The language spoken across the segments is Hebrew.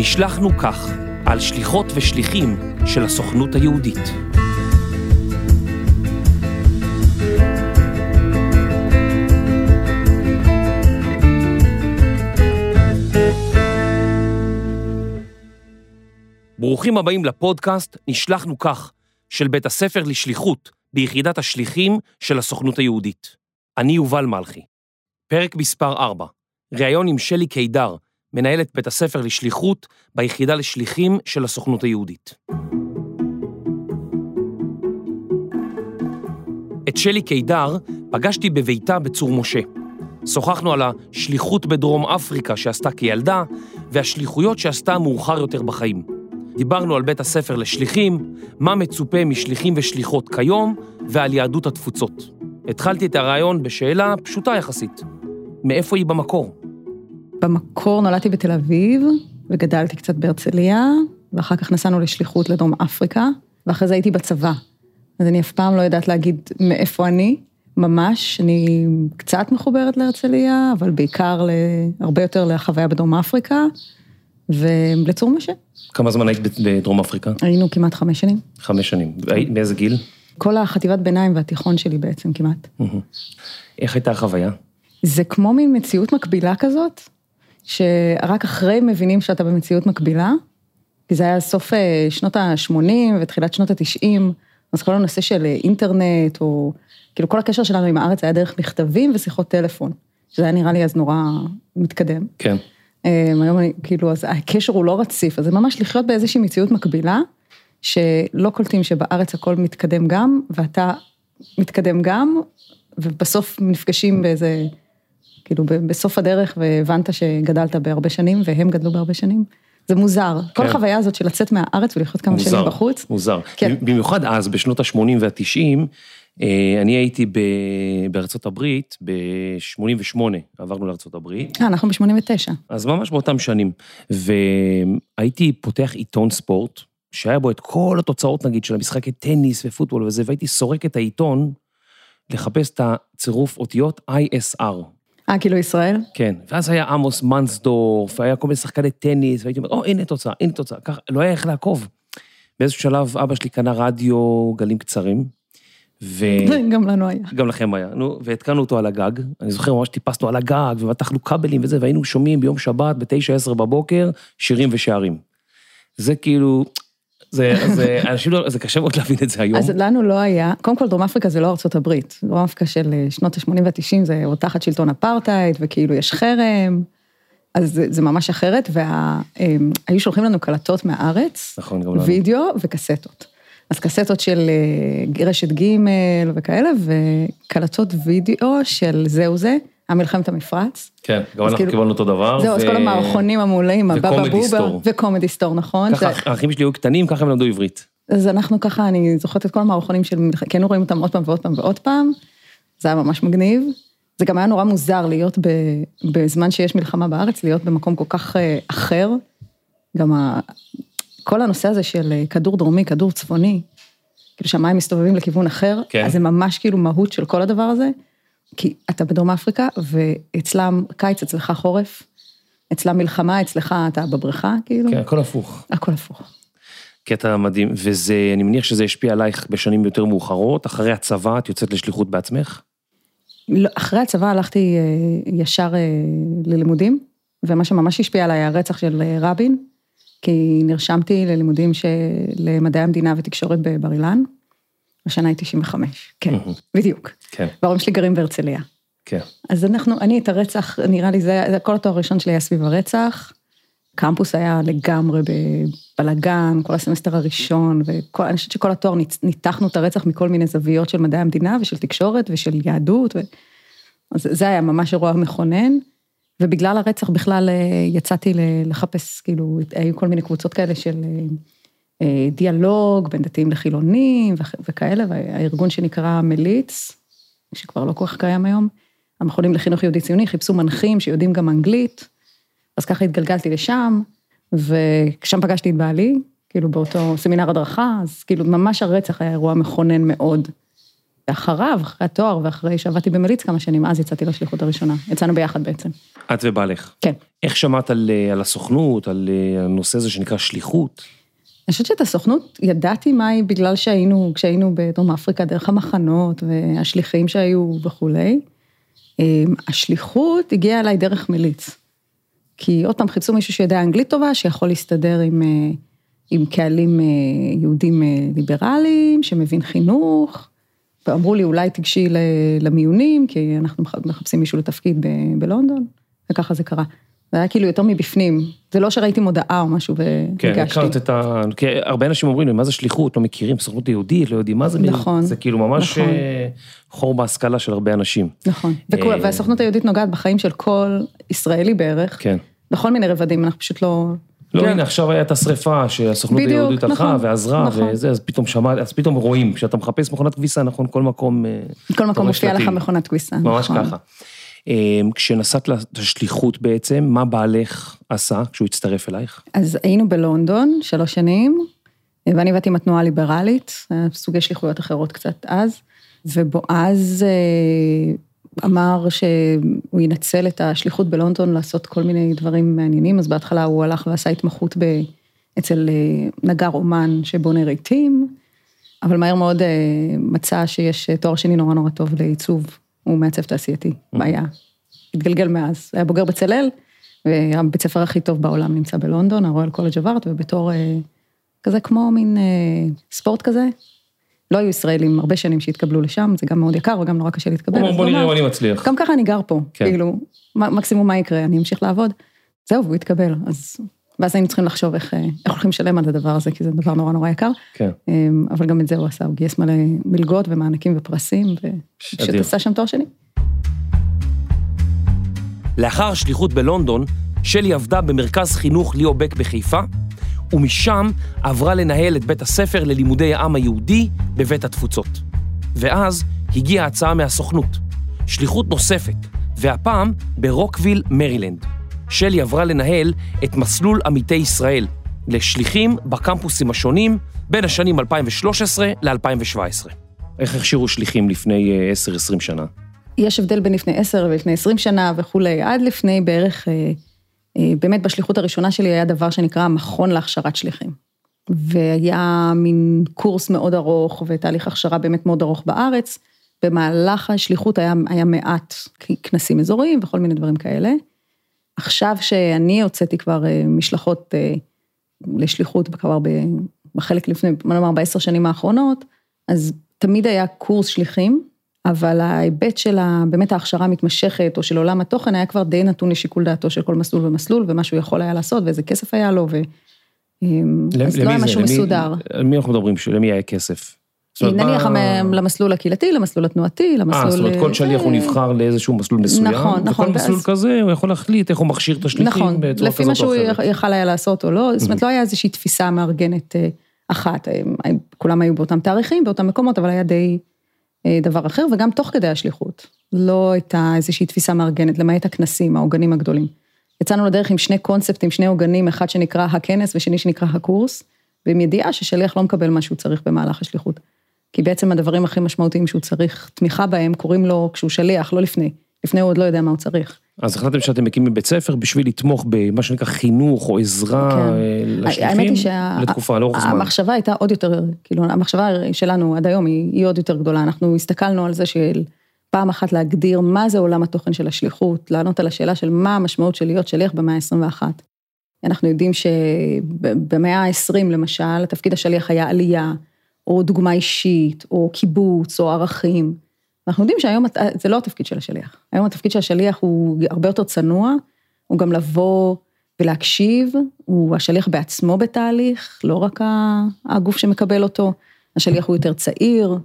נשלחנו כך, על שליחות ושליחים של הסוכנות היהודית. ברוכים הבאים לפודקאסט נשלחנו כך, של בית הספר לשליחות ביחידת השליחים של הסוכנות היהודית. אני יובל מלכי. פרק מספר 4, ראיון עם שלי קידר, מנהלת בית הספר לשליחות ביחידה לשליחים של הסוכנות היהודית. את שלי קידר פגשתי בביתה בצור משה. שוחחנו על השליחות בדרום אפריקה שעשתה כילדה, והשליחויות שעשתה מאוחר יותר בחיים. דיברנו על בית הספר לשליחים, מה מצופה משליחים ושליחות כיום, ועל יהדות התפוצות. התחלתי את הרעיון בשאלה פשוטה יחסית. מאיפה היא במקור? במקור נולדתי בתל אביב, וגדלתי קצת בהרצליה, ואחר כך נסענו לשליחות לדרום אפריקה, ואחרי זה הייתי בצבא. אז אני אף פעם לא יודעת להגיד מאיפה אני, ממש, אני קצת מחוברת להרצליה, אבל בעיקר הרבה יותר לחוויה בדרום אפריקה, ולצור משה. כמה זמן היית בדרום אפריקה? היינו כמעט חמש שנים. חמש שנים. באיזה גיל? כל החטיבת ביניים והתיכון שלי בעצם כמעט. איך הייתה החוויה? זה כמו מין מציאות מקבילה כזאת, שרק אחרי מבינים שאתה במציאות מקבילה, כי זה היה סוף אה, שנות ה-80 ותחילת שנות ה-90, אז כל הנושא של אה, אינטרנט, או כאילו כל הקשר שלנו עם הארץ היה דרך מכתבים ושיחות טלפון, שזה היה נראה לי אז נורא מתקדם. כן. אה, היום אני, כאילו, אז הקשר הוא לא רציף, אז זה ממש לחיות באיזושהי מציאות מקבילה, שלא קולטים שבארץ הכל מתקדם גם, ואתה מתקדם גם, ובסוף נפגשים באיזה, כאילו בסוף הדרך, והבנת שגדלת בהרבה שנים, והם גדלו בהרבה שנים. זה מוזר. כן. כל החוויה הזאת של לצאת מהארץ ולחיות כמה מוזר, שנים בחוץ. מוזר. כן. במיוחד אז, בשנות ה-80 וה-90, אה, אני הייתי בארצות הברית ב-88, עברנו לארצות הברית. אה, אנחנו ב-89. אז ממש באותם שנים. והייתי פותח עיתון ספורט, שהיה בו את כל התוצאות, נגיד, של המשחקי טניס ופוטבול וזה, והייתי סורק את העיתון לחפש את הצירוף אותיות ISR. אה, כאילו ישראל? כן, ואז היה עמוס מנסדורף, והיה כל מיני שחקני טניס, והייתי אומר, או, הנה תוצאה, הנה תוצאה, ככה, לא היה איך לעקוב. באיזשהו שלב אבא שלי קנה רדיו גלים קצרים, ו... גם לנו היה. גם לכם היה, נו, והתקנו אותו על הגג. אני זוכר ממש טיפסנו על הגג, ומתחנו כבלים וזה, והיינו שומעים ביום שבת, בתשע עשר בבוקר, שירים ושערים. זה כאילו, זה, זה, אנשים לא, זה קשה מאוד להבין את זה היום. אז לנו לא היה, קודם כל דרום אפריקה זה לא ארצות הברית, דרום אפריקה של אה, שנות ה-80 וה-90 זה עוד תחת שלטון אפרטהייד, וכאילו יש חרם, אז זה, זה ממש אחרת, והיו שולחים לנו קלטות מהארץ, נכון, גם לנו. וידאו וקסטות. אז קסטות של אה, רשת ג' וכאלה, וקלטות וידאו של זהו זה, המלחמת המפרץ. כן, גם אנחנו כאילו, קיבלנו אותו דבר. זהו, ו... אז כל המערכונים המעולים, הבבא בובה. וקומדי סטור, נכון. ככה זה... האחים שלי היו קטנים, ככה הם למדו עברית. אז אנחנו ככה, אני זוכרת את כל המערכונים של, מלחמת, כן רואים אותם עוד פעם ועוד פעם ועוד פעם, זה היה ממש מגניב. זה גם היה נורא מוזר להיות ב, בזמן שיש מלחמה בארץ, להיות במקום כל כך אה, אחר. גם ה, כל הנושא הזה של אה, כדור דרומי, כדור צפוני, כאילו שהמים מסתובבים לכיוון אחר, כן. אז זה ממש כאילו מהות של כל הדבר הזה, כי אתה בדרום אפריקה, ואצלם קיץ, אצלך חורף, אצלם מלחמה, אצלך אתה בבריכה, כאילו. כן, הכל הפוך. הכל הפוך. קטע מדהים, וזה, אני מניח שזה השפיע עלייך בשנים יותר מאוחרות, אחרי הצבא את יוצאת לשליחות בעצמך? לא, אחרי הצבא הלכתי אה, ישר אה, ללימודים, ומה שממש השפיע עליי, הרצח של רבין, כי נרשמתי ללימודים של מדעי המדינה ותקשורת בבר אילן, השנה היא 95, כן, בדיוק. כן. וההורים שלי גרים בהרצליה. כן. אז אנחנו, אני את הרצח, נראה לי, זה, זה כל התואר הראשון שלי היה סביב הרצח. קמפוס היה לגמרי בבלאגן, כל הסמסטר הראשון, ואני חושבת שכל התואר ניתחנו את הרצח מכל מיני זוויות של מדעי המדינה ושל תקשורת ושל יהדות, ו... אז זה היה ממש אירוע מכונן. ובגלל הרצח בכלל אה, יצאתי לחפש, כאילו, היו כל מיני קבוצות כאלה של אה, דיאלוג בין דתיים לחילונים וכאלה, והארגון שנקרא מליץ, שכבר לא כל כך קיים היום, המכונים לחינוך יהודי ציוני, חיפשו מנחים שיודעים גם אנגלית, אז ככה התגלגלתי לשם, ושם פגשתי את בעלי, כאילו באותו סמינר הדרכה, אז כאילו ממש הרצח היה אירוע מכונן מאוד. ואחריו, אחרי התואר ואחרי שעבדתי במליץ כמה שנים, אז יצאתי לשליחות הראשונה. יצאנו ביחד בעצם. את ובעלך. כן. איך שמעת על, אה, על הסוכנות, על אה, הנושא הזה שנקרא שליחות? אני חושבת שאת הסוכנות ידעתי מה היא בגלל שהיינו, כשהיינו בדרום אפריקה, דרך המחנות והשליחים שהיו וכולי. אמ, השליחות הגיעה אליי דרך מליץ. כי עוד פעם חיפשו מישהו שיודע אנגלית טובה, שיכול להסתדר עם, אה, עם קהלים יהודים ליברליים, שמבין חינוך. ואמרו לי, אולי תיגשי למיונים, כי אנחנו מחפשים מישהו לתפקיד ב- בלונדון, וככה זה קרה. זה היה כאילו יותר מבפנים, זה לא שראיתי מודעה או משהו והגשתי. כן, הכרת את ה... כי הרבה אנשים אומרים לי, מה זה שליחות? לא מכירים סוכנות יהודית, לא יודעים מה זה. נכון. זה כאילו ממש נכון. אה, חור בהשכלה של הרבה אנשים. נכון, וכול, אה, והסוכנות היהודית נוגעת בחיים של כל ישראלי בערך, כן. בכל מיני רבדים, אנחנו פשוט לא... לא, כן. הנה, עכשיו הייתה השרפה שהסוכנות בדיוק, היהודית הלכה נכון, ועזרה נכון. וזה, אז פתאום שמעת, אז פתאום רואים, כשאתה מחפש מכונת כביסה, נכון, כל מקום... אה, כל מקום מופיע לך. מכונת כביסה. ממש נכון. ככה. אה, כשנסעת לשליחות בעצם, מה בעלך עשה כשהוא הצטרף אלייך? אז היינו בלונדון שלוש שנים, ואני באתי עם התנועה הליברלית, היה סוגי שליחויות אחרות קצת אז, ובועז אה, אמר שהוא ינצל את השליחות בלונדון לעשות כל מיני דברים מעניינים, אז בהתחלה הוא הלך ועשה התמחות ב, אצל אה, נגר אומן שבונה רהיטים, אבל מהר מאוד אה, מצא שיש תואר שני נורא נורא טוב לעיצוב, הוא מעצב תעשייתי, היה, התגלגל מאז, היה בוגר בצלאל, והבית ספר הכי טוב בעולם נמצא בלונדון, הרויאל קולג' אבארט, ובתור אה, כזה כמו מין אה, ספורט כזה. לא היו ישראלים הרבה שנים שהתקבלו לשם, זה גם מאוד יקר וגם נורא קשה להתקבל. בוא בוא נראה אם אני מצליח. גם ככה אני גר פה, כן. כאילו, מקסימום מה יקרה, אני אמשיך לעבוד. זהו, והוא התקבל, אז... ואז היינו צריכים לחשוב איך, אה, איך הולכים לשלם על הדבר הזה, כי זה דבר נורא נורא יקר. כן. אמ, אבל גם את זה הוא עשה, הוא גייס מלא מלגות ומענקים ופרסים, ופשוט אדיר. עשה שם תואר שני. לאחר שליחות בלונדון, שלי עבדה במרכז חינוך ליאו בק בחיפה, ומשם עברה לנהל את בית הספר ללימודי העם היהודי בבית התפוצות. ואז הגיעה הצעה מהסוכנות, שליחות נוספת, והפעם ברוקוויל, מרילנד. שלי עברה לנהל את מסלול עמיתי ישראל, לשליחים בקמפוסים השונים בין השנים 2013 ל-2017. איך הכשירו שליחים לפני אה, 10-20 שנה? יש הבדל בין לפני עשר ולפני עשרים שנה וכולי, עד לפני בערך, אה, אה, באמת בשליחות הראשונה שלי היה דבר שנקרא המכון להכשרת שליחים. והיה מין קורס מאוד ארוך ותהליך הכשרה באמת מאוד ארוך בארץ. במהלך השליחות היה, היה מעט כנסים אזוריים וכל מיני דברים כאלה. עכשיו שאני הוצאתי כבר אה, משלחות אה, לשליחות כבר בחלק לפני, מה נאמר, בעשר שנים האחרונות, אז תמיד היה קורס שליחים, אבל ההיבט של ה- באמת ההכשרה המתמשכת, או של עולם התוכן, היה כבר די נתון לשיקול דעתו של כל מסלול ומסלול, ומה שהוא יכול היה לעשות, ואיזה כסף היה לו, ו... אמ, אז לא היה משהו למי- מסודר. על מי אנחנו מדברים? למי היה כסף? נניח מה- למסלול הקהילתי, למסלול התנועתי, למסלול... אה, זאת אומרת, כל שליח הוא זה- נבחר לאיזשהו מסלול מסוים. נכון, נכון, וכל מסלול כזה, הוא יכול להחליט איך הוא מכשיר את השליחים נכון, בצורה לפי מה כזאת או שהוא אחרת. יכל היה לעשות או לא, זאת אומרת, לא היה איזושהי תפיסה מארגנת אה, אחת, אה, כולם היו באותם תאריכים, באותם מקומות, אבל היה די אה, דבר אחר, וגם תוך כדי השליחות, לא הייתה איזושהי תפיסה מארגנת, למעט הכנסים, העוגנים הגדולים. יצאנו לדרך עם שני קונספטים, שני עוגנים, אחד שנקרא הכנס ושני שנקרא הקורס, ועם ידיעה ששליח לא מקבל מה שהוא צריך במהלך השליחות. כי בעצם הדברים הכי משמעותיים שהוא צריך תמיכה בהם, קוראים לו כשהוא שליח, לא לפני. לפני הוא עוד לא יודע מה הוא צריך. אז החלטתם שאתם מקימים בית ספר בשביל לתמוך במה שנקרא חינוך או עזרה כן. אה, לשליחים? שה... לתקופה, לאורך זמן. המחשבה הייתה עוד יותר, כאילו, המחשבה שלנו עד היום היא, היא עוד יותר גדולה. אנחנו הסתכלנו על זה של פעם אחת להגדיר מה זה עולם התוכן של השליחות, לענות על השאלה של מה המשמעות של להיות שליח במאה ה-21. אנחנו יודעים שבמאה ה-20 למשל, תפקיד השליח היה עלייה, או דוגמה אישית, או קיבוץ, או ערכים. אנחנו יודעים שהיום זה לא התפקיד של השליח. היום התפקיד של השליח הוא הרבה יותר צנוע, הוא גם לבוא ולהקשיב, הוא השליח בעצמו בתהליך, לא רק הגוף שמקבל אותו, השליח הוא יותר צעיר,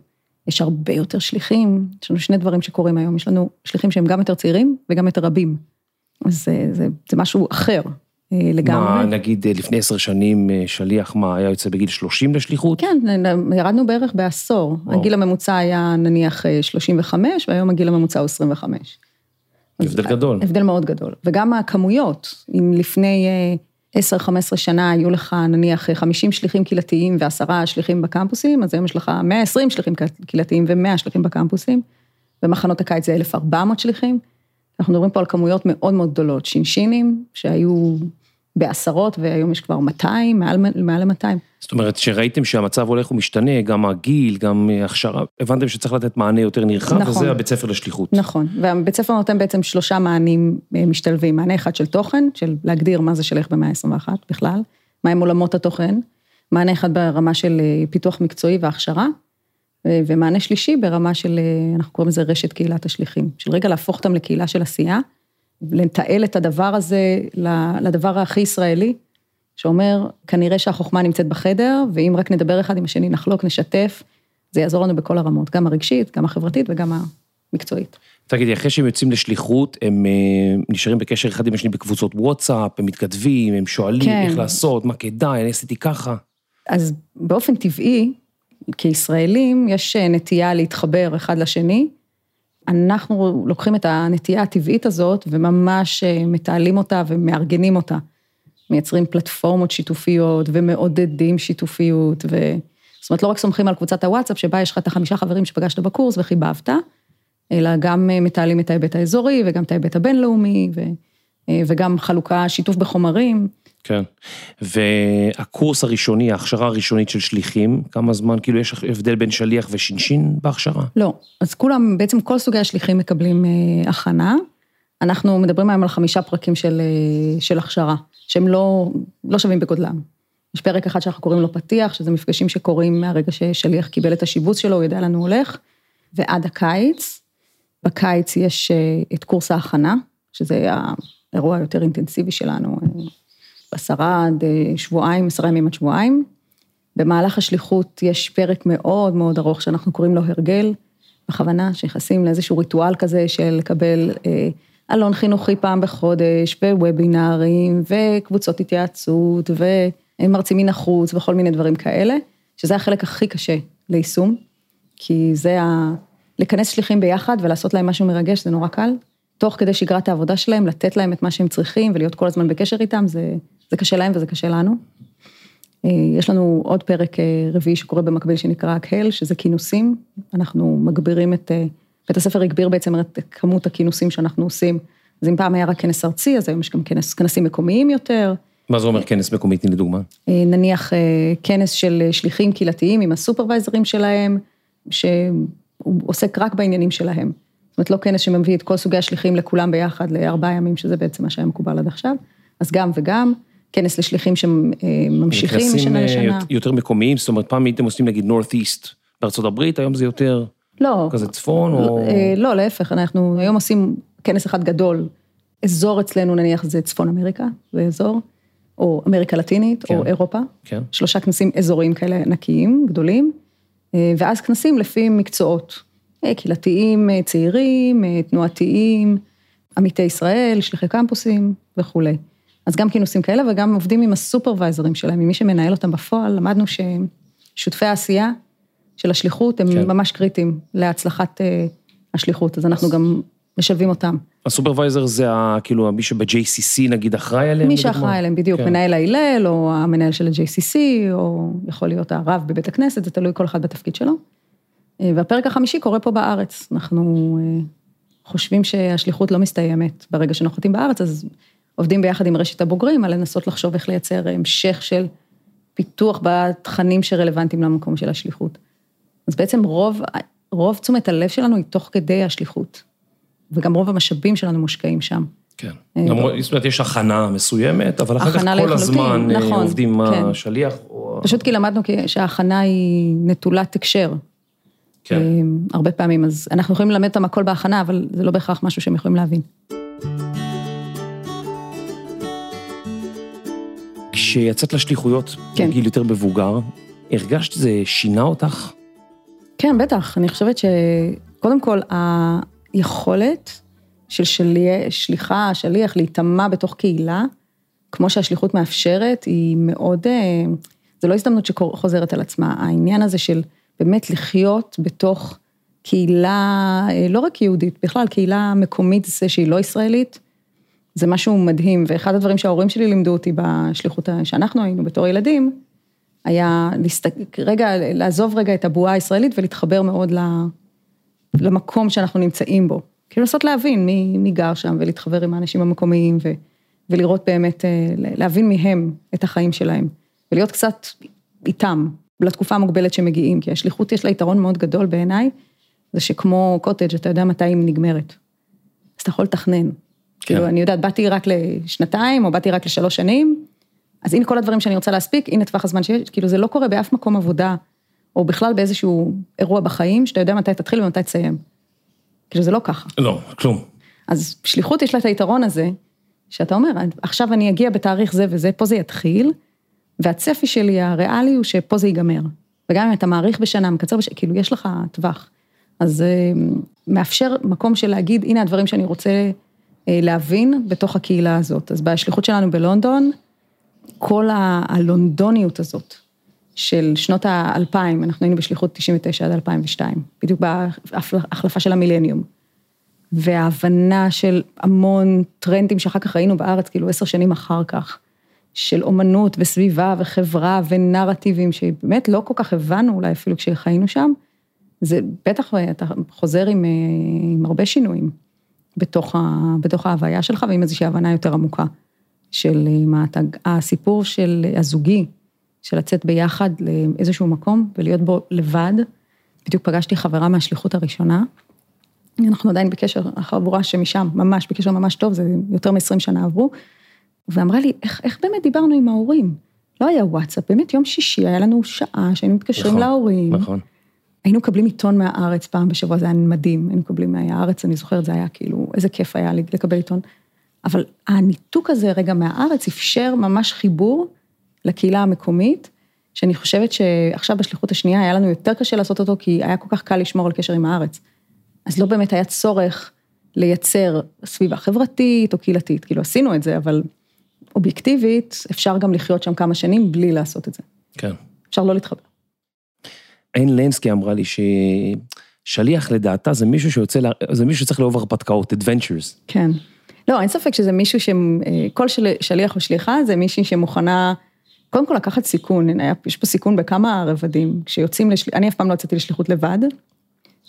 יש הרבה יותר שליחים, יש לנו שני דברים שקורים היום, יש לנו שליחים שהם גם יותר צעירים וגם יותר רבים. אז זה, זה, זה משהו אחר אה, לגמרי. מה, נגיד אה, לפני עשר שנים אה, שליח, מה, היה יוצא בגיל 30 לשליחות? כן, ירדנו בערך בעשור. וואו. הגיל הממוצע היה נניח אה, 35, והיום הגיל הממוצע הוא 25. אז הבדל גדול. הבדל מאוד גדול. וגם הכמויות, אם לפני 10-15 שנה היו לך נניח 50 שליחים קהילתיים ועשרה שליחים בקמפוסים, אז היום יש לך 120 שליחים קהילתיים ו-100 שליחים בקמפוסים. במחנות הקיץ זה 1,400 שליחים. אנחנו מדברים פה על כמויות מאוד מאוד גדולות, שינשינים שהיו בעשרות והיום יש כבר 200, מעל, מעל ל-200. זאת אומרת, שראיתם שהמצב הולך ומשתנה, גם הגיל, גם הכשרה, הבנתם שצריך לתת מענה יותר נרחב, נכון, וזה הבית ספר לשליחות. נכון, והבית ספר נותן בעצם שלושה מענים אה, משתלבים, מענה אחד של תוכן, של להגדיר מה זה שליח במאה ה-21 בכלל, מהם עולמות התוכן, מענה אחד ברמה של אה, פיתוח מקצועי והכשרה, ומענה שלישי ברמה של, אנחנו קוראים לזה רשת קהילת השליחים, של רגע להפוך אותם לקהילה של עשייה, לתעל את הדבר הזה לדבר הכי ישראלי, שאומר, כנראה שהחוכמה נמצאת בחדר, ואם רק נדבר אחד עם השני, נחלוק, נשתף, זה יעזור לנו בכל הרמות, גם הרגשית, גם החברתית וגם המקצועית. תגידי, אחרי שהם יוצאים לשליחות, הם אה, נשארים בקשר אחד עם השני בקבוצות וואטסאפ, הם מתכתבים, הם שואלים כן. איך לעשות, מה כדאי, אני עשיתי ככה. אז באופן טבעי, כישראלים, יש אה, נטייה להתחבר אחד לשני. אנחנו לוקחים את הנטייה הטבעית הזאת וממש אה, מתעלים אותה ומארגנים אותה. מייצרים פלטפורמות שיתופיות ומעודדים שיתופיות, ו... זאת אומרת, לא רק סומכים על קבוצת הוואטסאפ, שבה יש לך את החמישה חברים שפגשת בקורס וחיבבת, אלא גם אה, מתעלים את ההיבט האזורי וגם את ההיבט הבינלאומי, ו... וגם חלוקה, שיתוף בחומרים. כן, והקורס הראשוני, ההכשרה הראשונית של שליחים, כמה זמן, כאילו יש הבדל בין שליח ושינשין בהכשרה? לא, אז כולם, בעצם כל סוגי השליחים מקבלים אה, הכנה. אנחנו מדברים היום על חמישה פרקים של, של הכשרה. שהם לא, לא שווים בגודלם. יש פרק אחד שאנחנו קוראים לו פתיח, שזה מפגשים שקורים מהרגע ששליח קיבל את השיבוץ שלו, הוא יודע לאן הוא הולך, ועד הקיץ. בקיץ יש אה, את קורס ההכנה, שזה האירוע היותר אינטנסיבי שלנו, אה, עשרה עד אה, שבועיים, עשרה ימים עד שבועיים. במהלך השליחות יש פרק מאוד מאוד ארוך שאנחנו קוראים לו הרגל, בכוונה, שנכנסים לאיזשהו ריטואל כזה של לקבל אלון חינוכי פעם בחודש, ווובינארים, וקבוצות התייעצות, ומרצים מן החוץ, וכל מיני דברים כאלה, שזה החלק הכי קשה ליישום, כי זה ה... לכנס שליחים ביחד ולעשות להם משהו מרגש, זה נורא קל. תוך כדי שגרת העבודה שלהם, לתת להם את מה שהם צריכים ולהיות כל הזמן בקשר איתם, זה, זה קשה להם וזה קשה לנו. אה, יש לנו עוד פרק אה, רביעי שקורה במקביל שנקרא הקהל, שזה כינוסים, אנחנו מגבירים את אה, בית הספר הגביר בעצם את כמות הכינוסים שאנחנו עושים. אז אם פעם היה רק כנס ארצי, אז היום יש גם כנס, כנסים מקומיים יותר. מה זה אומר כנס מקומי? תני לי דוגמה. אה, נניח כנס של שליחים קהילתיים עם הסופרוויזרים שלהם, שהוא עוסק רק בעניינים שלהם. זאת אומרת, לא כנס שמביא את כל סוגי השליחים לכולם ביחד לארבעה ימים, שזה בעצם מה שהיה מקובל עד עכשיו. אז גם וגם, כנס לשליחים שממשיכים משנה לשנה. כנסים אה, יותר מקומיים, זאת אומרת, פעם הייתם עושים נגיד North East בארצות הברית, היום זה יותר... לא. כזה צפון או... אה, לא, להפך, אנחנו היום עושים כנס אחד גדול. אזור אצלנו נניח זה צפון אמריקה, זה אזור, או אמריקה לטינית, כן. או אירופה. כן. שלושה כנסים אזוריים כאלה ענקיים, גדולים, אה, ואז כנסים לפי מקצועות. אה, קהילתיים, צעירים, תנועתיים, עמיתי ישראל, שליחי קמפוסים וכולי. אז גם כינוסים כאלה וגם עובדים עם הסופרוויזרים שלהם, עם מי שמנהל אותם בפועל, למדנו ששותפי העשייה של השליחות הם כן. ממש קריטיים להצלחת אה, השליחות, אז אנחנו גם משלבים אותם. הסופרוויזר זה כאילו מי שב-JCC נגיד אחראי עליהם? מי שאחראי עליהם, בדיוק, כן. מנהל ההלל, או המנהל של ה-JCC, או יכול להיות הרב בבית הכנסת, זה תלוי כל אחד בתפקיד שלו. אה, והפרק החמישי קורה פה בארץ, אנחנו אה, חושבים שהשליחות לא מסתיימת ברגע שנוחתים בארץ, אז עובדים ביחד עם רשת הבוגרים על לנסות לחשוב איך לייצר המשך של פיתוח בתכנים שרלוונטיים למקום של השליחות. אז בעצם רוב, רוב תשומת הלב שלנו היא תוך כדי השליחות, וגם רוב המשאבים שלנו מושקעים שם. כן, אה, זאת אומרת, יש הכנה מסוימת, אבל אחר כך כל הזמן אה, נכון, עובדים עם כן. השליח. או... פשוט כי למדנו שההכנה היא נטולת הקשר. כן. אה, הרבה פעמים, אז אנחנו יכולים ללמד אותם הכל בהכנה, אבל זה לא בהכרח משהו שהם יכולים להבין. כשיצאת לשליחויות, כן. בגיל יותר מבוגר, הרגשת שזה שינה אותך? כן, בטח. אני חושבת שקודם כל, היכולת של שלי, שליחה, שליח, להיטמע בתוך קהילה, כמו שהשליחות מאפשרת, היא מאוד, אה, זו לא הזדמנות שחוזרת על עצמה. העניין הזה של באמת לחיות בתוך קהילה, אה, לא רק יהודית, בכלל קהילה מקומית זה שהיא לא ישראלית, זה משהו מדהים, ואחד הדברים שההורים שלי לימדו אותי בשליחות שאנחנו היינו בתור ילדים, היה להסתק... רגע, לעזוב רגע את הבועה הישראלית ולהתחבר מאוד למקום שאנחנו נמצאים בו. כאילו לנסות להבין מי, מי גר שם ולהתחבר עם האנשים המקומיים ו, ולראות באמת, אה, להבין מהם את החיים שלהם ולהיות קצת איתם לתקופה המוגבלת שמגיעים, כי השליחות יש לה יתרון מאוד גדול בעיניי, זה שכמו קוטג' אתה יודע מתי היא נגמרת. אז אתה יכול לתכנן. כן. כאילו, אני יודעת, באתי רק לשנתיים או באתי רק לשלוש שנים, אז הנה כל הדברים שאני רוצה להספיק, הנה טווח הזמן שיש, כאילו זה לא קורה באף מקום עבודה, או בכלל באיזשהו אירוע בחיים, שאתה יודע מתי תתחיל ומתי תסיים. כאילו זה לא ככה. לא, כלום. אז שליחות יש לה את היתרון הזה, שאתה אומר, עכשיו אני אגיע בתאריך זה וזה, פה זה יתחיל, והצפי שלי הריאלי הוא שפה זה ייגמר. וגם אם אתה מעריך בשנה, מקצר בשנה, כאילו יש לך טווח. אז אה, מאפשר מקום של להגיד, הנה הדברים שאני רוצה להבין בתוך הקהילה הזאת. אז בשליחות שלנו בלונדון, כל הלונדוניות הזאת של שנות האלפיים, אנחנו היינו בשליחות 99 עד 2002, בדיוק בהחלפה של המילניום. וההבנה של המון טרנדים שאחר כך ראינו בארץ, כאילו עשר שנים אחר כך, של אומנות וסביבה וחברה ונרטיבים שבאמת לא כל כך הבנו אולי אפילו כשחיינו שם, זה בטח אתה חוזר עם, עם הרבה שינויים בתוך, ה, בתוך ההוויה שלך ועם איזושהי הבנה יותר עמוקה של מה אתה, הסיפור של הזוגי, של לצאת ביחד לאיזשהו מקום ולהיות בו לבד. בדיוק פגשתי חברה מהשליחות הראשונה, אנחנו עדיין בקשר, החבורה שמשם, ממש בקשר ממש טוב, זה יותר מ-20 שנה עברו, ואמרה לי, איך, איך באמת דיברנו עם ההורים? לא היה וואטסאפ, באמת יום שישי היה לנו שעה שהיינו מתקשרים נכון, להורים. נכון. היינו מקבלים עיתון מהארץ פעם בשבוע, זה היה מדהים, היינו מקבלים מהארץ, אני זוכרת, זה היה כאילו, איזה כיף היה לקבל עיתון. אבל הניתוק הזה רגע מהארץ אפשר ממש חיבור לקהילה המקומית, שאני חושבת שעכשיו בשליחות השנייה היה לנו יותר קשה לעשות אותו, כי היה כל כך קל לשמור על קשר עם הארץ. אז לא באמת היה צורך לייצר סביבה חברתית או קהילתית, כאילו עשינו את זה, אבל אובייקטיבית, אפשר גם לחיות שם כמה שנים בלי לעשות את זה. כן. אפשר לא להתחבר. אין לנסקי אמרה לי ששליח לדעתה זה מישהו שיוצא, זה מישהו שצריך לאהוב הרפתקאות, adventures. כן. לא, אין ספק שזה מישהו ש... כל של... שליח או שליחה זה מישהי שמוכנה, קודם כל לקחת סיכון, יש פה סיכון בכמה רבדים, כשיוצאים, לשל... אני אף פעם לא יצאתי לשליחות לבד,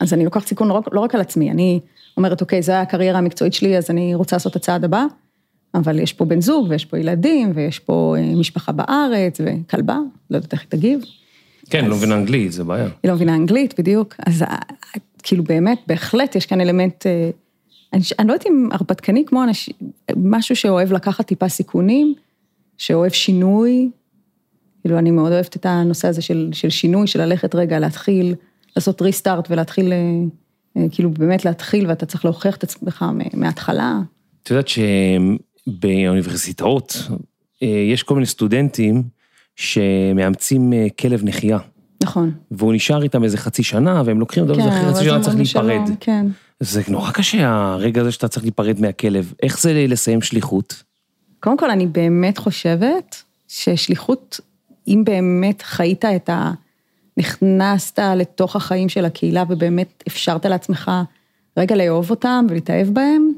אז אני לוקחת סיכון לא, לא רק על עצמי, אני אומרת, אוקיי, זו הקריירה המקצועית שלי, אז אני רוצה לעשות את הצעד הבא, אבל יש פה בן זוג, ויש פה ילדים, ויש פה אה, משפחה בארץ, וכלבה, לא יודעת איך היא תגיב. כן, אז... לא מבינה אנגלית, זה בעיה. היא לא מבינה אנגלית, בדיוק. אז אה, כאילו באמת, בהחלט יש כאן אלמנט, אה, אני, אני לא יודעת אם הרפתקני כמו אנשים, משהו שאוהב לקחת טיפה סיכונים, שאוהב שינוי, כאילו אני מאוד אוהבת את הנושא הזה של, של שינוי, של ללכת רגע, להתחיל, לעשות ריסטארט ולהתחיל, כאילו באמת להתחיל ואתה צריך להוכיח את עצמך מההתחלה. את יודעת שבאוניברסיטאות יש כל מיני סטודנטים שמאמצים אה, כלב נחייה. נכון. והוא נשאר איתם איזה חצי שנה, והם לוקחים אותו, כן, אחרי חצי שנה צריך להיפרד. כן. זה נורא קשה הרגע הזה שאתה צריך להיפרד מהכלב. איך זה לסיים שליחות? קודם כל, אני באמת חושבת ששליחות, אם באמת חיית את ה... נכנסת לתוך החיים של הקהילה ובאמת אפשרת לעצמך רגע לאהוב אותם ולהתאהב בהם,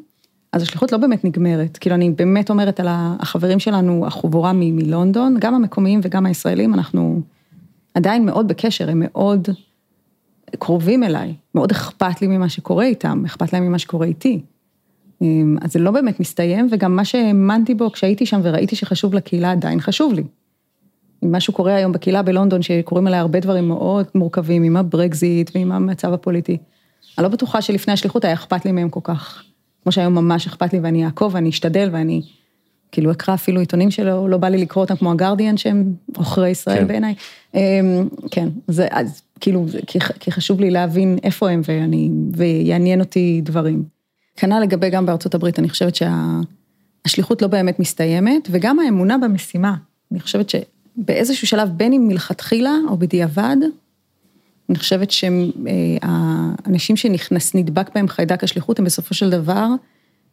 אז השליחות לא באמת נגמרת. כאילו, אני באמת אומרת על החברים שלנו, החבורה מלונדון, גם המקומיים וגם הישראלים, אנחנו עדיין מאוד בקשר, הם מאוד קרובים אליי, מאוד אכפת לי ממה שקורה איתם, אכפת להם ממה שקורה איתי. אמ, אז זה לא באמת מסתיים, וגם מה שהאמנתי בו כשהייתי שם וראיתי שחשוב לקהילה עדיין חשוב לי. אם משהו קורה היום בקהילה בלונדון, שקורים עליה הרבה דברים מאוד מורכבים, עם הברקזיט ועם המצב הפוליטי. אני לא בטוחה שלפני השליחות היה אכפת לי מהם כל כך. כמו שהיום ממש אכפת לי ואני אעקוב ואני אשתדל ואני כאילו אקרא אפילו עיתונים שלא לא בא לי לקרוא אותם כמו הגרדיאן שהם עוכרי ישראל כן. בעיניי. אמ, כן, זה, אז כאילו, כי, כי חשוב לי להבין איפה הם ואני, ויעניין אותי דברים. כנ"ל לגבי גם בארצות הברית, אני חושבת שהשליחות שה, לא באמת מסתיימת, וגם האמונה במשימה. אני חושבת שבאיזשהו שלב, בין אם מלכתחילה או בדיעבד, אני חושבת שהאנשים שנכנס, נדבק בהם חיידק השליחות, הם בסופו של דבר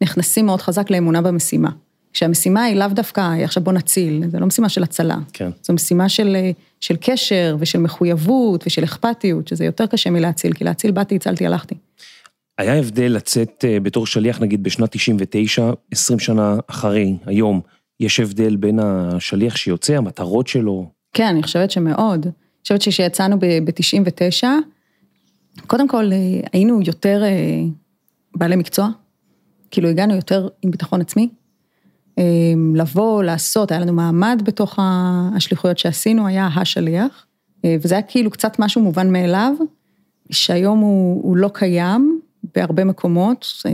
נכנסים מאוד חזק לאמונה במשימה. כשהמשימה היא לאו דווקא, עכשיו בוא נציל, זה לא משימה של הצלה. כן. זו משימה של, של קשר ושל מחויבות ושל אכפתיות, שזה יותר קשה מלהציל, כי להציל באתי, הצלתי, הלכתי. היה הבדל לצאת אה, בתור שליח נגיד בשנת 99, 20 שנה אחרי, היום, יש הבדל בין השליח שיוצא, המטרות שלו? כן, אני חושבת שמאוד. חושבת שכשיצאנו ב-99, קודם כל אה, היינו יותר אה, בעלי מקצוע, כאילו הגענו יותר עם ביטחון עצמי. לבוא, לעשות, היה לנו מעמד בתוך השליחויות שעשינו, היה השליח, וזה היה כאילו קצת משהו מובן מאליו, שהיום הוא, הוא לא קיים, בהרבה מקומות, אה,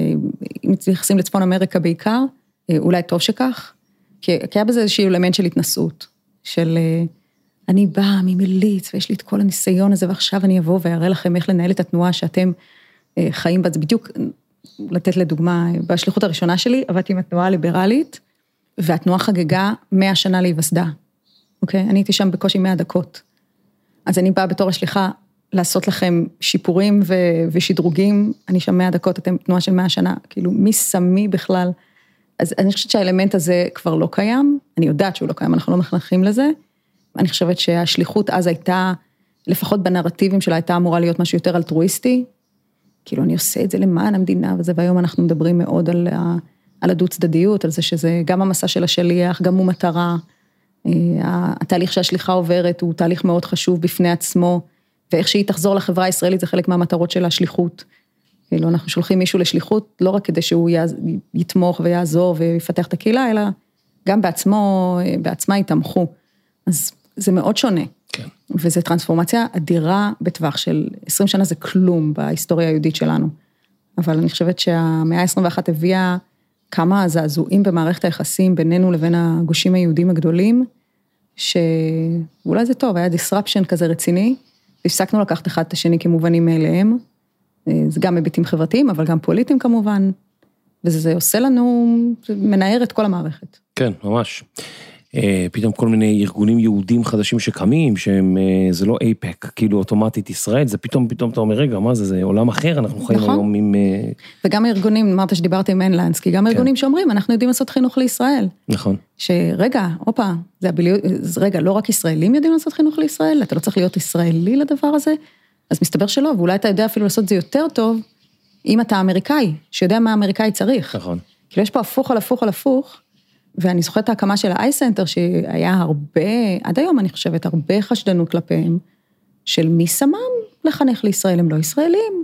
אם מתייחסים לצפון אמריקה בעיקר, אה, אולי טוב שכך, כי היה בזה איזשהו אלמנט של התנסות, של אה, אני באה ממליץ ויש לי את כל הניסיון הזה ועכשיו אני אבוא ואראה לכם איך לנהל את התנועה שאתם חיים בה, זה בדיוק, לתת לדוגמה, בשליחות הראשונה שלי עבדתי עם התנועה הליברלית, והתנועה חגגה 100 שנה להיווסדה, אוקיי? אני הייתי שם בקושי 100 דקות. אז אני באה בתור השליחה לעשות לכם שיפורים ו- ושדרוגים, אני שם 100 דקות, אתם תנועה של 100 שנה, כאילו מי שמי בכלל? אז אני חושבת שהאלמנט הזה כבר לא קיים, אני יודעת שהוא לא קיים, אנחנו לא מחנכים לזה. אני חושבת שהשליחות אז הייתה, לפחות בנרטיבים שלה הייתה אמורה להיות משהו יותר אלטרואיסטי. כאילו אני עושה את זה למען המדינה וזה, והיום אנחנו מדברים מאוד על, על הדו צדדיות, על זה שזה גם המסע של השליח, גם הוא מטרה. אה, התהליך שהשליחה עוברת הוא תהליך מאוד חשוב בפני עצמו. ואיך שהיא תחזור לחברה הישראלית זה חלק מהמטרות של השליחות. כאילו, אנחנו שולחים מישהו לשליחות לא רק כדי שהוא יתמוך ויעזור ויפתח את הקהילה, אלא גם בעצמו, בעצמה יתמכו. אז זה מאוד שונה. כן. וזו טרנספורמציה אדירה בטווח של 20 שנה זה כלום בהיסטוריה היהודית שלנו. אבל אני חושבת שהמאה ה-21 הביאה כמה זעזועים במערכת היחסים בינינו לבין הגושים היהודים הגדולים, שאולי זה טוב, היה disruption כזה רציני, הפסקנו לקחת אחד את השני כמובנים מאליהם, אה, זה גם היבטים חברתיים, אבל גם פוליטיים כמובן, וזה עושה לנו, זה מנער את כל המערכת. כן, ממש. אה, פתאום כל מיני ארגונים יהודים חדשים שקמים, שהם, אה, זה לא אייפק, כאילו אוטומטית ישראל, זה פתאום, פתאום אתה אומר, רגע, מה זה, זה עולם אחר, אנחנו חיים נכון. היום עם... אה, וגם הארגונים, אמרת שדיברתי עם אנלנסקי, גם כן. ארגונים שאומרים, אנחנו יודעים לעשות חינוך לישראל. נכון. שרגע, הופה, זה הביליות, רגע, לא רק ישראלים יודעים לעשות חינוך לישראל, אתה לא צריך להיות ישראלי לדבר הזה, אז מסתבר שלא, ואולי אתה יודע אפילו לעשות את זה יותר טוב, אם אתה אמריקאי, שיודע מה האמריקאי צריך. נכון. כאילו יש פה הפוך על הפוך על הפוך. ואני זוכרת את ההקמה של האייסנטר, שהיה הרבה, עד היום אני חושבת, הרבה חשדנות כלפיהם, של מי שמם לחנך לישראל, הם לא ישראלים.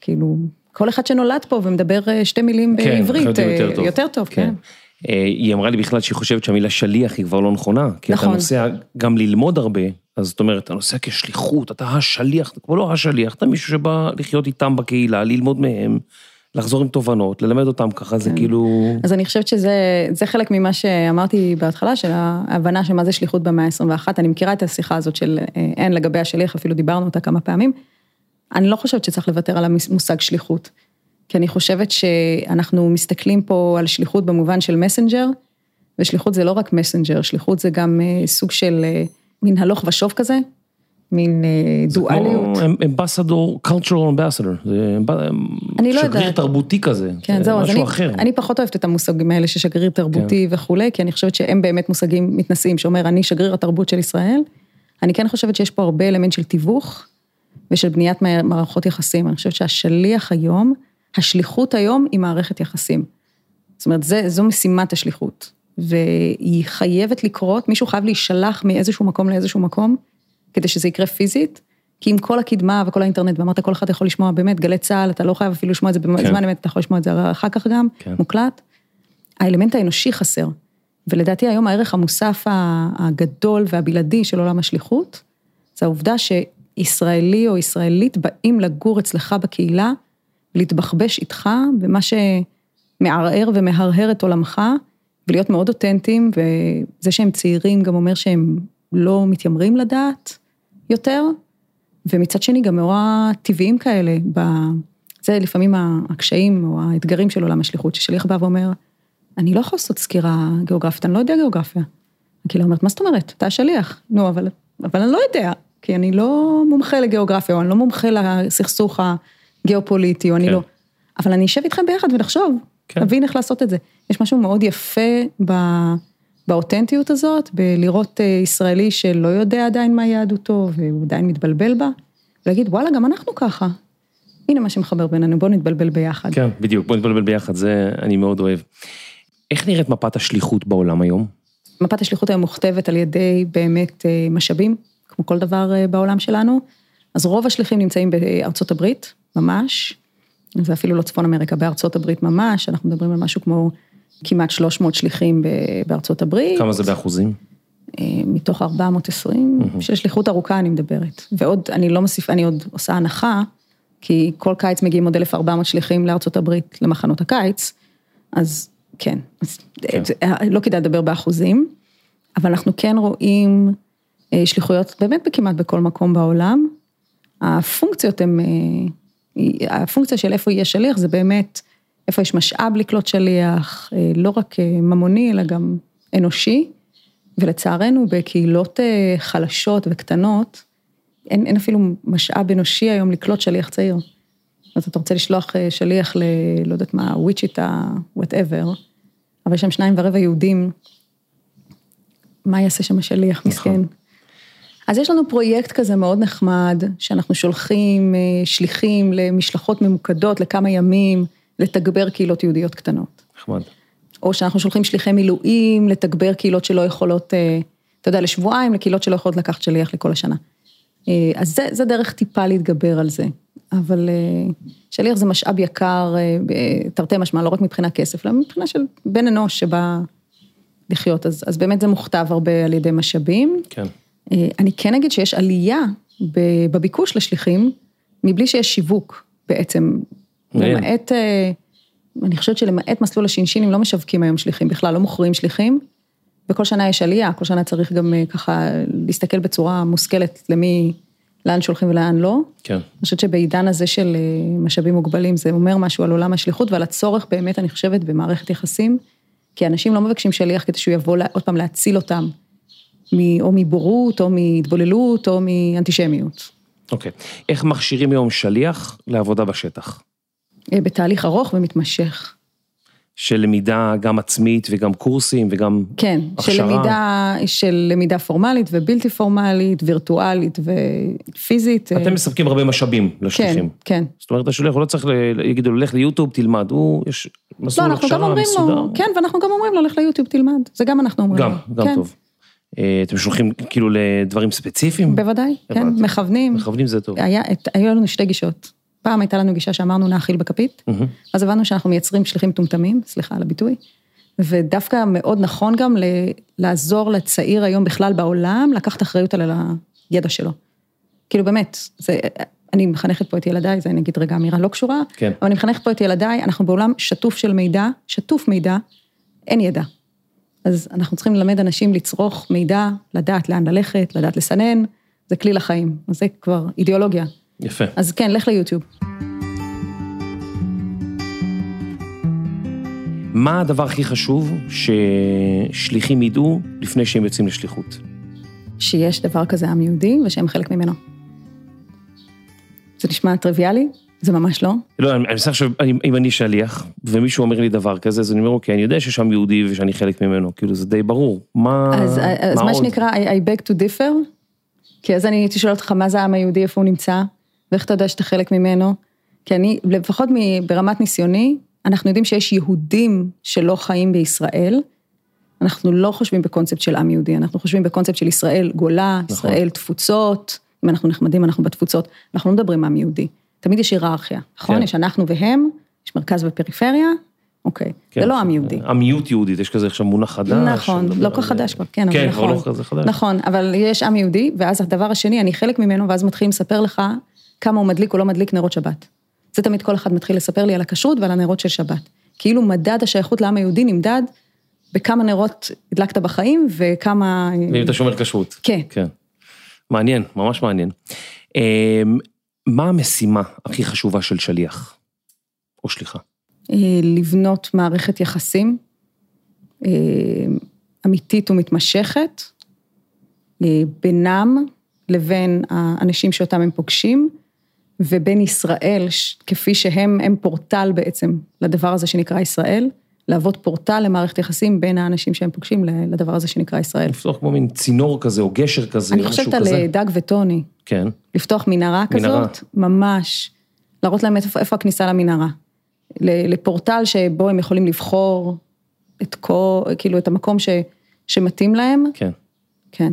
כאילו, כל אחד שנולד פה ומדבר אה, שתי מילים כן, בעברית, אה, יותר טוב, יותר טוב כן. כן. היא אמרה לי בכלל שהיא חושבת שהמילה שליח היא כבר לא נכונה, כי נכון. אתה נוסע גם ללמוד הרבה, אז זאת אומרת, אתה נוסע כשליחות, אתה השליח, אתה כבר לא השליח, אתה מישהו שבא לחיות איתם בקהילה, ללמוד מהם. לחזור עם תובנות, ללמד אותם ככה, זה כן. כאילו... אז אני חושבת שזה חלק ממה שאמרתי בהתחלה, של ההבנה של מה זה שליחות במאה ה-21. אני מכירה את השיחה הזאת של אין אה, לגבי השליח, אפילו דיברנו אותה כמה פעמים. אני לא חושבת שצריך לוותר על המושג שליחות. כי אני חושבת שאנחנו מסתכלים פה על שליחות במובן של מסנג'ר, ושליחות זה לא רק מסנג'ר, שליחות זה גם אה, סוג של אה, מין הלוך ושוב כזה, מין אה, דואליות. זה כמו אמבסדור, cultural אמבסדור, זה אני לא שגריר תרבותי כזה, כן, זהו, משהו אני, אחר. אני פחות אוהבת את המושגים האלה של שגריר תרבותי כן. וכולי, כי אני חושבת שהם באמת מושגים מתנשאים, שאומר, אני שגריר התרבות של ישראל. אני כן חושבת שיש פה הרבה אלמנט של תיווך ושל בניית מערכות יחסים. אני חושבת שהשליח היום, השליחות היום היא מערכת יחסים. זאת אומרת, זה, זו משימת השליחות. והיא חייבת לקרות, מישהו חייב להישלח מאיזשהו מקום לאיזשהו מקום, כדי שזה יקרה פיזית, כי עם כל הקדמה וכל האינטרנט, ואמרת, כל אחד יכול לשמוע באמת גלי צה"ל, אתה לא חייב אפילו לשמוע את זה בזמן כן. אמת, אתה יכול לשמוע את זה אחר כך גם, כן. מוקלט. האלמנט האנושי חסר. ולדעתי היום הערך המוסף הגדול והבלעדי של עולם השליחות, זה העובדה שישראלי או ישראלית באים לגור אצלך בקהילה, להתבחבש איתך במה שמערער ומהרהר את עולמך, ולהיות מאוד אותנטיים, וזה שהם צעירים גם אומר שהם לא מתיימרים לדעת יותר, ומצד שני גם נורא טבעיים כאלה, ב... זה לפעמים הקשיים או האתגרים של עולם השליחות, ששליח בא ואומר, אני לא יכול לעשות סקירה גיאוגרפית, אני לא יודע גיאוגרפיה. הקהילה אומרת, מה זאת אומרת? אתה השליח. נו, אבל, אבל אני לא יודע, כי אני לא מומחה לגיאוגרפיה, או אני לא מומחה לסכסוך הגיאופוליטי, או כן. אני לא... אבל אני אשב איתכם ביחד ונחשוב, כן. נבין איך לעשות את זה. יש משהו מאוד יפה ב... באותנטיות הזאת, בלראות אה, ישראלי שלא יודע עדיין מה יהדותו, והוא עדיין מתבלבל בה, ולהגיד, וואלה, גם אנחנו ככה. הנה מה שמחבר בינינו, בואו נתבלבל ביחד. כן, בדיוק, בואו נתבלבל ביחד, זה אני מאוד אוהב. איך נראית מפת השליחות בעולם היום? מפת השליחות היום מוכתבת על ידי באמת אה, משאבים, כמו כל דבר אה, בעולם שלנו. אז רוב השליחים נמצאים בארצות הברית, ממש, זה אפילו לא צפון אמריקה, בארצות הברית ממש, אנחנו מדברים על משהו כמו כמעט 300 שליחים בארצות הברית. כמה זה באחוזים? אה, מתוך 420, mm-hmm. של שליחות ארוכה אני מדברת. ועוד, אני לא מוסיף, אני עוד עושה הנחה, כי כל קיץ מגיעים עוד 1,400 שליחים לארצות הברית למחנות הקיץ, אז כן, אז כן. לא כדאי לדבר באחוזים, אבל אנחנו כן רואים אה, שליחויות באמת כמעט בכל מקום בעולם. הפונקציות הן, אה, הפונקציה של איפה יהיה שליח זה באמת איפה יש משאב לקלוט שליח, אה, לא רק ממוני אלא גם אנושי, ולצערנו בקהילות חלשות וקטנות, אין, אין אפילו משאב אנושי היום לקלוט שליח צעיר. אז אתה רוצה לשלוח שליח ל... לא יודעת מה, וויצ'יטה, whatever, אבל יש שם שניים ורבע יהודים, מה יעשה שם השליח, נכון. מסכן? אז יש לנו פרויקט כזה מאוד נחמד, שאנחנו שולחים אה, שליחים למשלחות ממוקדות לכמה ימים, לתגבר קהילות יהודיות קטנות. נחמד. או שאנחנו שולחים שליחי מילואים, לתגבר קהילות שלא יכולות, אה, אתה יודע, לשבועיים, לקהילות שלא יכולות לקחת שליח לכל השנה. אה, אז זה, זה דרך טיפה להתגבר על זה. אבל שליח זה משאב יקר, תרתי משמע, לא רק מבחינת כסף, אלא מבחינה של בן אנוש שבא לחיות. אז, אז באמת זה מוכתב הרבה על ידי משאבים. כן. אה, אני כן אגיד שיש עלייה בביקוש לשליחים, מבלי שיש שיווק בעצם. למעט, אה, אני חושבת שלמעט מסלול השינשינים לא משווקים היום שליחים בכלל, לא מוכרים שליחים. וכל שנה יש עלייה, כל שנה צריך גם אה, ככה להסתכל בצורה מושכלת למי, לאן שולחים ולאן לא. כן. אני חושבת שבעידן הזה של משאבים מוגבלים, זה אומר משהו על עולם השליחות ועל הצורך באמת, אני חושבת, במערכת יחסים, כי אנשים לא מבקשים שליח כדי שהוא יבוא עוד פעם להציל אותם. או מבורות, או מהתבוללות, או מאנטישמיות. אוקיי. Okay. איך מכשירים היום שליח לעבודה בשטח? אה, בתהליך ארוך ומתמשך. של למידה גם עצמית וגם קורסים וגם כן, הכשרה? כן, של למידה, של למידה פורמלית ובלתי פורמלית, וירטואלית ופיזית. אתם מספקים הרבה משאבים לשליחים. כן, כן. זאת אומרת, השליח, הוא לא צריך להגיד לו, לך ליוטיוב, תלמד, הוא, יש מסלול לא, הכשרה מסודר. לו, כן, ואנחנו גם אומרים לו, לך ליוטיוב, תלמד. זה גם אנחנו אומרים גם, לו. גם כן. טוב. אה, אתם שולחים כאילו לדברים ספציפיים? בוודאי, כן, מכוונים. מכוונים זה טוב. היה, היו לנו שתי גישות. פעם הייתה לנו גישה שאמרנו נאכיל בכפית, אז הבנו שאנחנו מייצרים שליחים מטומטמים, סליחה על הביטוי, ודווקא מאוד נכון גם לעזור לצעיר היום בכלל בעולם, לקחת אחריות על הידע שלו. כאילו באמת, זה, אני מחנכת פה את ילדיי, זה נגיד רגע אמירה לא קשורה, כן. אבל אני מחנכת פה את ילדיי, אנחנו בעולם שטוף של מידע, שטוף מידע, אין ידע. אז אנחנו צריכים ללמד אנשים לצרוך מידע, לדעת לאן ללכת, לדעת לסנן, זה כלי לחיים, זה כבר אידיאולוגיה. יפה. אז כן, לך ליוטיוב. מה הדבר הכי חשוב ששליחים ידעו לפני שהם יוצאים לשליחות? שיש דבר כזה עם יהודי ושהם חלק ממנו. זה נשמע טריוויאלי? זה ממש לא. לא, אני מנסה עכשיו, אם אני שליח, ומישהו אומר לי דבר כזה, אז אני אומר, אוקיי, אני יודע שיש שם יהודי ושאני חלק ממנו, כאילו זה די ברור, מה, אז, מה אז מה שנקרא, I, I beg to differ, כי אז אני הייתי שואלת אותך, מה זה העם היהודי, איפה הוא נמצא, ואיך אתה יודע שאתה חלק ממנו, כי אני, לפחות ברמת ניסיוני, אנחנו יודעים שיש יהודים שלא חיים בישראל, אנחנו לא חושבים בקונספט של עם יהודי, אנחנו חושבים בקונספט של ישראל גולה, נכון. ישראל תפוצות, אם אנחנו נחמדים אנחנו בתפוצות, אנחנו לא מדברים עם יהודי. תמיד יש היררכיה, נכון? כן. יש אנחנו והם, יש מרכז ופריפריה, אוקיי. כן, זה לא עם יהודי. עמיות יהודית, יש כזה עכשיו מונח חדש. נכון, לא כל כך חדש כבר, כן, כן, אבל נכון. כן, כבר לא כזה חדש. נכון, אבל יש עם יהודי, ואז הדבר השני, אני חלק ממנו, ואז מתחילים לספר לך כמה הוא מדליק או לא מדליק נרות שבת. זה תמיד כל אחד מתחיל לספר לי על הכשרות ועל הנרות של שבת. כאילו מדד השייכות לעם היהודי נמדד בכמה נרות הדלקת בחיים וכמה... ואם אתה שומר כשרות. כן. כן. מעניין, ממש מעניין. אמ, מה המשימה הכי חשובה של שליח או שליחה? אה, לבנות מערכת יחסים אה, אמיתית ומתמשכת אה, בינם לבין האנשים שאותם הם פוגשים, ובין ישראל, כפי שהם, הם פורטל בעצם לדבר הזה שנקרא ישראל, להוות פורטל למערכת יחסים בין האנשים שהם פוגשים לדבר הזה שנקרא ישראל. לפתוח כמו מין צינור כזה או גשר כזה, אני חושבת על דג וטוני. כן. לפתוח מנהרה כזאת, מנהרה. ממש. להראות להם איפה, איפה הכניסה למנהרה. לפורטל שבו הם יכולים לבחור את כל, כאילו את המקום ש, שמתאים להם. כן. כן.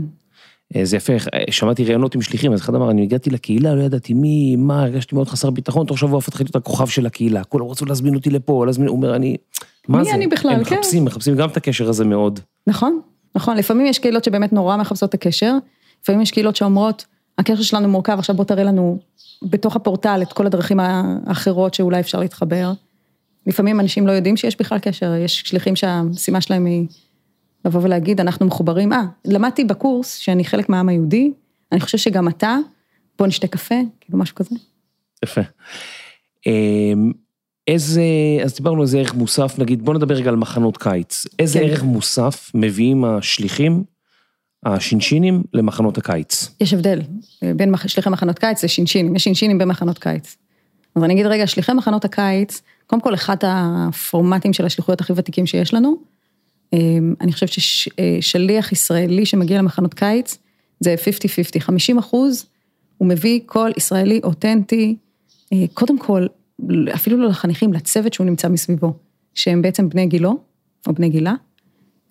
אה, זה יפה, שמעתי ראיונות עם שליחים, אז אחד אמר, אני הגעתי לקהילה, לא ידעתי מי, מה, הרגשתי מאוד חסר ביטחון, תוך שבוע הפכתי להיות הכוכב של הקהילה, כולם רצו להזמין אותי לפה, להזמין, הוא אומר, אני, מה מי זה? אני בכלל, הם כן. מחפשים, מחפשים גם את הקשר הזה מאוד. נכון, נכון, לפעמים יש קהילות שבאמת נורא מחפשות את הקשר, לפעמים יש קהילות שאומרות, הקשר שלנו מורכב, עכשיו בוא תראה לנו בתוך הפורטל את כל הדרכים האחרות שאולי אפשר להתחבר. לפעמים אנשים לא יודעים שיש בכלל קשר, יש שליחים שהמשימה שלהם היא לבוא ולהגיד, אנחנו מחוברים, אה, למדתי בקורס שאני חלק מהעם היהודי, אני חושב שגם אתה, בוא נשתה קפה, כאילו משהו כזה. יפה. אמ, איזה, אז דיברנו על איזה ערך מוסף, נגיד, בוא נדבר רגע על מחנות קיץ. איזה כן. ערך מוסף מביאים השליחים, השינשינים, למחנות הקיץ? יש הבדל בין מח- שליחי מחנות קיץ לשינשינים, יש שינשינים במחנות קיץ. אז אני אגיד רגע, שליחי מחנות הקיץ, קודם כל אחד הפורמטים של השליחויות הכי ותיקים שיש לנו, אני חושבת ששליח ישראלי שמגיע למחנות קיץ, זה 50-50, 50 אחוז, הוא מביא כל ישראלי אותנטי, אה, קודם כל, אפילו לא לחניכים, לצוות שהוא נמצא מסביבו, שהם בעצם בני גילו, או בני גילה,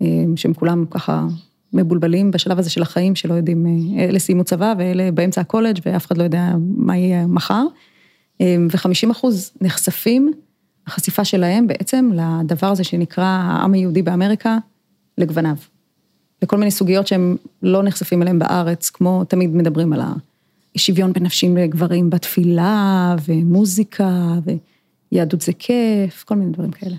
אמ, שהם כולם ככה מבולבלים בשלב הזה של החיים, שלא יודעים, אה, אלה סיימו צבא ואלה באמצע הקולג' ואף אחד לא יודע מה יהיה מחר. ו-50 אחוז נחשפים, החשיפה שלהם בעצם לדבר הזה שנקרא העם היהודי באמריקה, לגווניו. לכל מיני סוגיות שהם לא נחשפים אליהם בארץ, כמו תמיד מדברים על השוויון בין נשים לגברים בתפילה, ומוזיקה, ויהדות זה כיף, כל מיני דברים כאלה.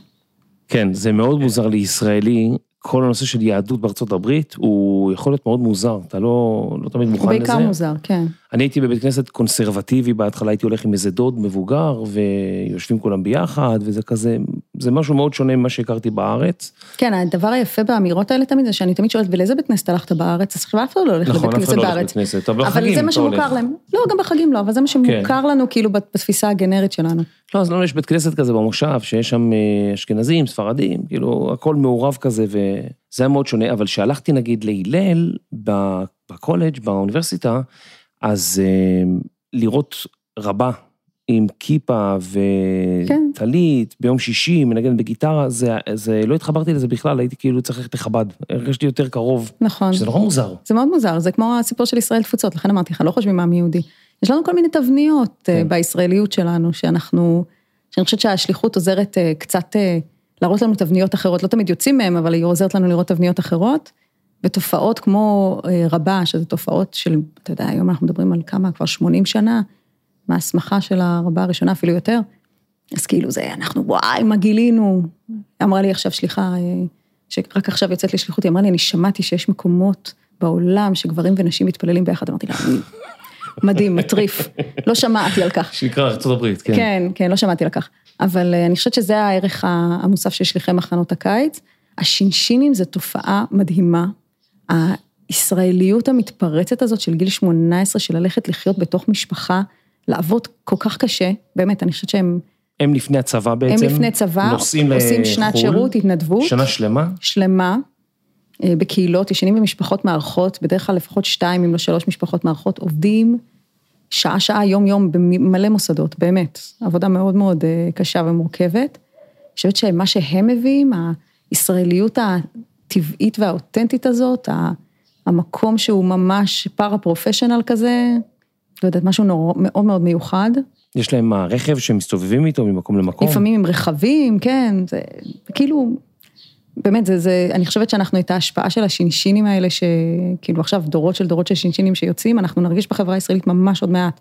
כן, זה מאוד מוזר לישראלי, כל הנושא של יהדות בארצות הברית, הוא יכול להיות מאוד מוזר, אתה לא, לא תמיד מוכן הוא לזה. בעיקר מוזר, כן. אני הייתי בבית כנסת קונסרבטיבי, בהתחלה הייתי הולך עם איזה דוד מבוגר, ויושבים כולם ביחד, וזה כזה, זה משהו מאוד שונה ממה שהכרתי בארץ. כן, הדבר היפה באמירות האלה תמיד, זה שאני תמיד שואלת, ולאיזה בית כנסת הלכת בארץ? אז עכשיו אף אחד לא הולך נכון, לבית אף כנסת אחד לא הולך בארץ. לבית כנסת, אבל אבל זה מה אתה הולך. שמוכר להם. לא, גם בחגים לא, אבל זה מה שמוכר לנו כאילו בתפיסה הגנרית שלנו. לא, אז לנו יש בית כנסת כזה במושב, שיש שם אה, אשכנזים, ספרדים, כאילו, הכל מעורב כזה, וזה היה מאוד שונה, אבל כשהלכתי נגיד להלל ב- בקולג', באוניברסיטה, אז אה, לראות רבה עם כיפה כן. וטלית ביום שישי, מנגנת בגיטרה, זה, זה, לא התחברתי לזה בכלל, הייתי כאילו צריך ללכת לחב"ד, הרגשתי יותר קרוב, נכון. שזה נורא מוזר. זה מאוד מוזר, זה כמו הסיפור של ישראל תפוצות, לכן אמרתי לך, לא חושבים העם יהודי. יש לנו כל מיני תבניות כן. כן. בישראליות שלנו, שאנחנו, שאני חושבת שהשליחות עוזרת אה, קצת אה, להראות לנו תבניות אחרות, לא תמיד יוצאים מהם, אבל היא עוזרת לנו לראות תבניות אחרות, ותופעות כמו אה, רבה, שזה תופעות של, אתה יודע, היום אנחנו מדברים על כמה, כבר 80 שנה, מההסמכה של הרבה הראשונה, אפילו יותר. אז כאילו זה, אנחנו וואי, מה גילינו. אמרה לי עכשיו שליחה, אה, שרק עכשיו יוצאת לשליחות, היא אמרה לי, אני שמעתי שיש מקומות בעולם שגברים ונשים מתפללים ביחד, אמרתי לה, "אני- מדהים, מטריף. לא שמעתי על כך. שנקרא ארצות הברית, כן. כן, כן, לא שמעתי על כך. אבל אה, אני חושבת שזה הערך המוסף של שליחי מחנות הקיץ. השינשינים זו תופעה מדהימה. הישראליות המתפרצת הזאת של גיל 18, של ללכת לחיות בתוך משפחה, לעבוד כל כך קשה, באמת, אני חושבת שהם הם לפני הצבא בעצם, הם לפני צבא, נוסעים עושים שנת לחו"ל, שירות, התנדבות. שנה שלמה, שלמה, אה, בקהילות, ישנים במשפחות מארחות, בדרך כלל לפחות שתיים, אם לא שלוש משפחות מארחות, עובדים שעה-שעה, יום-יום, במלא מוסדות, באמת. עבודה מאוד מאוד אה, קשה ומורכבת. אני חושבת שמה שהם מביאים, הישראליות הטבעית והאותנטית הזאת, המקום שהוא ממש פארה פרופשיונל כזה, לא יודעת, משהו נורא, מאוד מאוד מיוחד. יש להם מה, רכב שמסתובבים איתו ממקום למקום? לפעמים עם רכבים, כן, זה כאילו, באמת, זה, זה, אני חושבת שאנחנו את ההשפעה של השינשינים האלה, שכאילו עכשיו דורות של דורות של שינשינים שיוצאים, אנחנו נרגיש בחברה הישראלית ממש עוד מעט.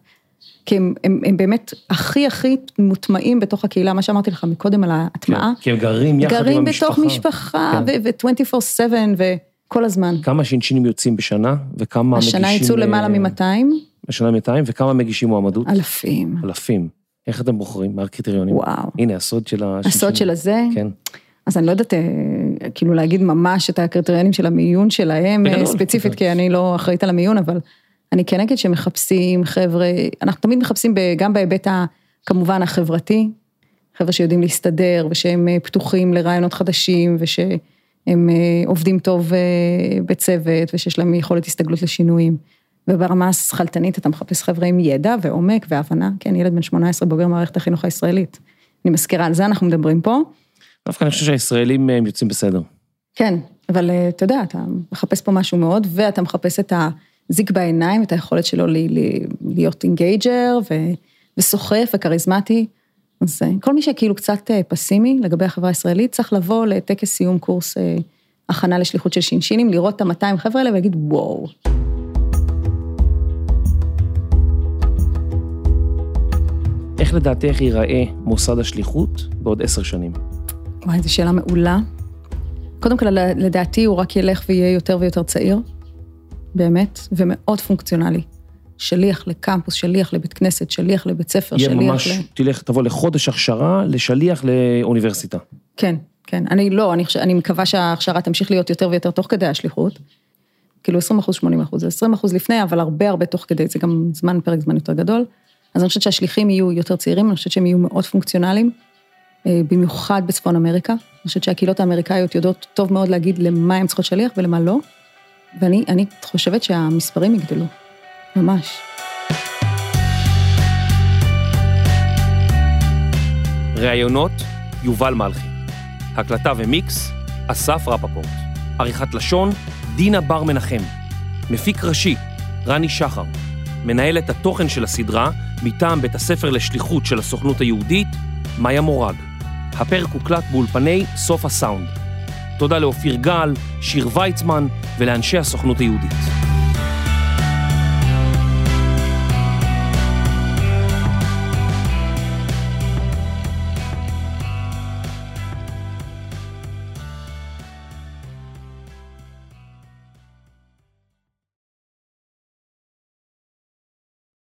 כי הם, הם, הם באמת הכי הכי מוטמעים בתוך הקהילה, מה שאמרתי לך מקודם על ההטמעה. כן, כי הם גרים יחד עם גרים המשפחה. בתוך משפחה, כן. ו-24/7 וכל הזמן. כמה שינשינים יוצאים בשנה, וכמה מגישים... השנה יצאו אה, למעלה מ-200, השנה 200, וכמה מגישים מועמדות? אלפים. אלפים. איך אתם בוחרים? מה הקריטריונים? וואו. הנה, הסוד של השינשינים. הסוד של הזה, כן. אז אני לא יודעת, אה, כאילו להגיד ממש את הקריטריונים של המיון שלהם אה, בגדול. ספציפית, כי אני לא אחראית על המיון, אבל אני כן אגיד שמחפשים חבר'ה, אנחנו תמיד מחפשים ב- גם בהיבט ה... כמובן החברתי, חבר'ה שיודעים להסתדר ושהם אה, פתוחים לרעיונות חדשים ושהם אה, עובדים טוב אה, בצוות ושיש להם יכולת הסתגלות לשינויים. וברמה השכלתנית אתה מחפש חבר'ה עם ידע ועומק והבנה, כן, ילד בן 18 בוגר מערכת החינוך הישראלית. אני מזכירה, על זה אנחנו מדברים פה. דווקא אני חושב שהישראלים הם יוצאים בסדר. כן, אבל אתה יודע, אתה מחפש פה משהו מאוד, ואתה מחפש את הזיק בעיניים, את היכולת שלו להיות engager וסוחף וכריזמטי. אז כל מי שכאילו קצת פסימי לגבי החברה הישראלית, צריך לבוא לטקס סיום קורס הכנה לשליחות של שינשינים, לראות את המאתיים חבר'ה האלה ולהגיד וואו. איך לדעתך ייראה מוסד השליחות בעוד עשר שנים? וואי, זו שאלה מעולה. קודם כל, לדעתי הוא רק ילך ויהיה יותר ויותר צעיר, באמת, ומאוד פונקציונלי. שליח לקמפוס, שליח לבית כנסת, שליח לבית ספר, יהיה שליח ממש, ל... תלך, תבוא לחודש הכשרה לשליח לאוניברסיטה. כן, כן. אני לא, אני, אני מקווה שההכשרה תמשיך להיות יותר ויותר תוך כדי השליחות. כאילו 20 אחוז, 80 אחוז, 20 אחוז לפני, אבל הרבה הרבה תוך כדי, זה גם זמן, פרק זמן יותר גדול. אז אני חושבת שהשליחים יהיו יותר צעירים, אני חושבת שהם יהיו מאוד פונקציונליים, אה, במיוחד בצפון אמריקה. אני חושבת שהקהילות האמריקאיות יודעות טוב מאוד להגיד למה הם צריכות שליח ולמה לא, ואני אני חושבת שהמספרים יגדלו, ממש. ראיונות, יובל מלכי. הקלטה ומיקס, אסף רפפורט. עריכת לשון, דינה בר מנחם. מפיק ראשי, רני שחר. מנהלת התוכן של הסדרה, מטעם בית הספר לשליחות של הסוכנות היהודית, מאיה מורג. הפרק הוקלט באולפני סוף הסאונד. תודה לאופיר גל, שיר ויצמן ולאנשי הסוכנות היהודית.